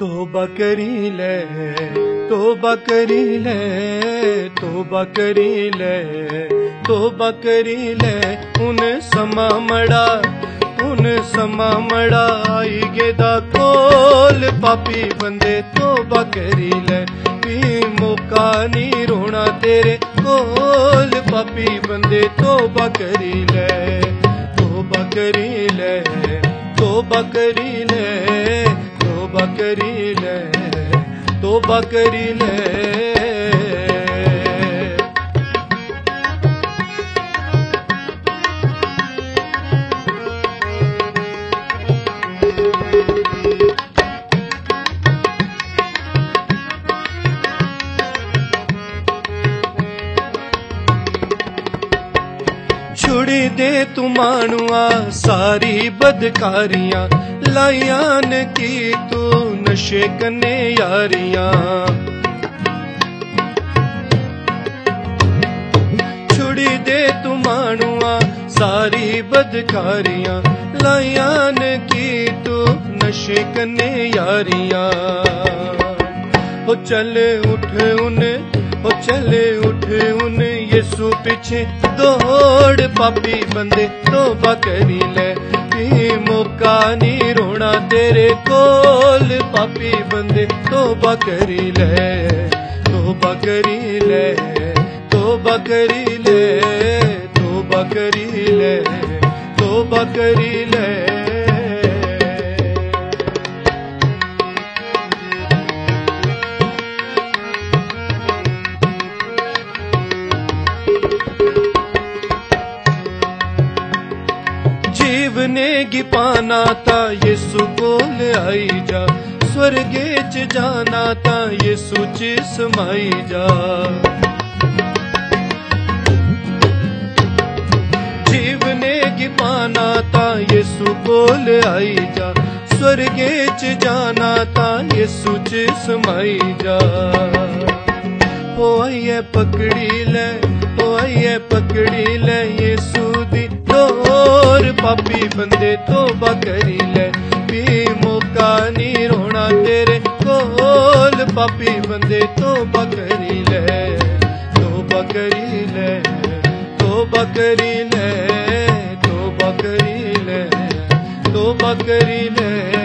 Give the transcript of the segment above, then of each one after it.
तोबा करी ले, तोबा करी ले, तोबा करी ले, तोबा करी ले। उन समा मड़ा, उन समा मड़ा, आई गेदा कोल। पापी बंदे तोबा करी ले मौका नहीं रोना तेरे कोल। पापी बंदे तोबा करी ले, तोबा करी ले, तोबा करी ले तोबा करी ले तोबा करी ले ਛੁੜੀ ਦੇ ਤੂੰ ਮਾਣੂਆ ਸਾਰੀ ਬਦਕਾਰੀਆਂ लाइया ने की तू नशे कने यारिया। छुड़ी दे तू मानुआ सारी बदकारियाँ। लाइया ने की तू नशे कने यारिया। हो चल उठ उन, हो चल उठ उन यीशु पीछे दौड़ पापी बंदे तो बकरी ले। भी मौका नहीं रोना तेरे कोल। पापी बंदे तोबा करी ले, तोबा करी ले, तोबा करी ले, तोबा करी ले, तोबा करी ले। जीवने गी पाना ता यीशु कोल आई जा। स्वर्गे च जाना ता यीशु च समाई जा। जीवने गी पाना ता यीशु कोल आई जा। स्वर्गे च जाना ता यीशु च समाई जा। ओ आइए पकड़ी ले ओ आइए पकड़ी ले, यीशु दी डोर पापी बंदे तोबा करी ले भी मौका नहीं रोना तेरे कोल पापी बंदे तोबा करी ले तोबा करी ले तोबा करी ले तोबा करी ले तोबा करी ले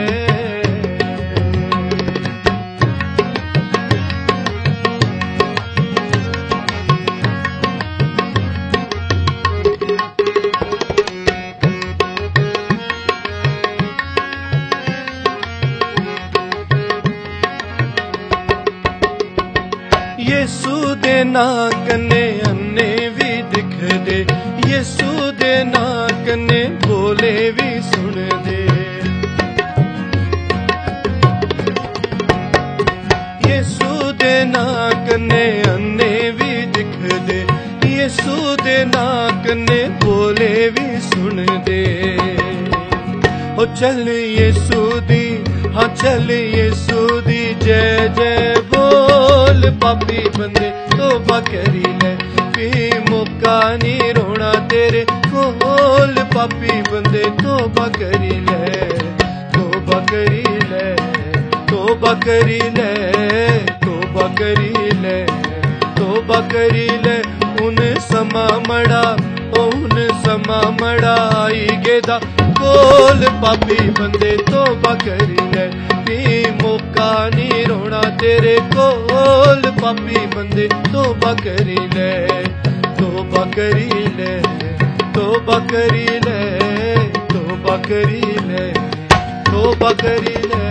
यीशु दे ना कने अन्ने भी दिख दे। यीशु दे ना कने बोले भी सुन दे। यीशु दे ना कने अन्ने भी दिख दे। यीशु दे ना कने बोले भी सुन दे। ओ चल यीशु दी हाँ चल यीशु दी जय जय, बोल। पापी बंदे तोबा करी ले भी मौका नहीं रोना तेरे कोल। पापी बंदे तोबा करी ले तोबा करी ले तोबा करी ले तोबा करी ले तोबा करी ले उन समा मड़ा, उन समा मड़ा। ਦਾ ਬੋਲ ਪਾਪੀ ਬੰਦੇ ਤੋਬਾ ਕਰੀ ਲੈ। ਨੀ ਮੌਕਾ, ਨੀ ਰੋਣਾ ਤੇਰੇ ਕੋਲ ਪਾਪੀ ਬੰਦੇ ਤੋਬਾ ਕਰੀ ਲੈ। ਤੋਬਾ ਕਰੀ ਲੈ ਤੋਬਾ ਕਰੀ ਲੈ ਤੋਬਾ ਕਰੀ ਲੈ ਤੋਬਾ ਕਰੀ ਲੈ।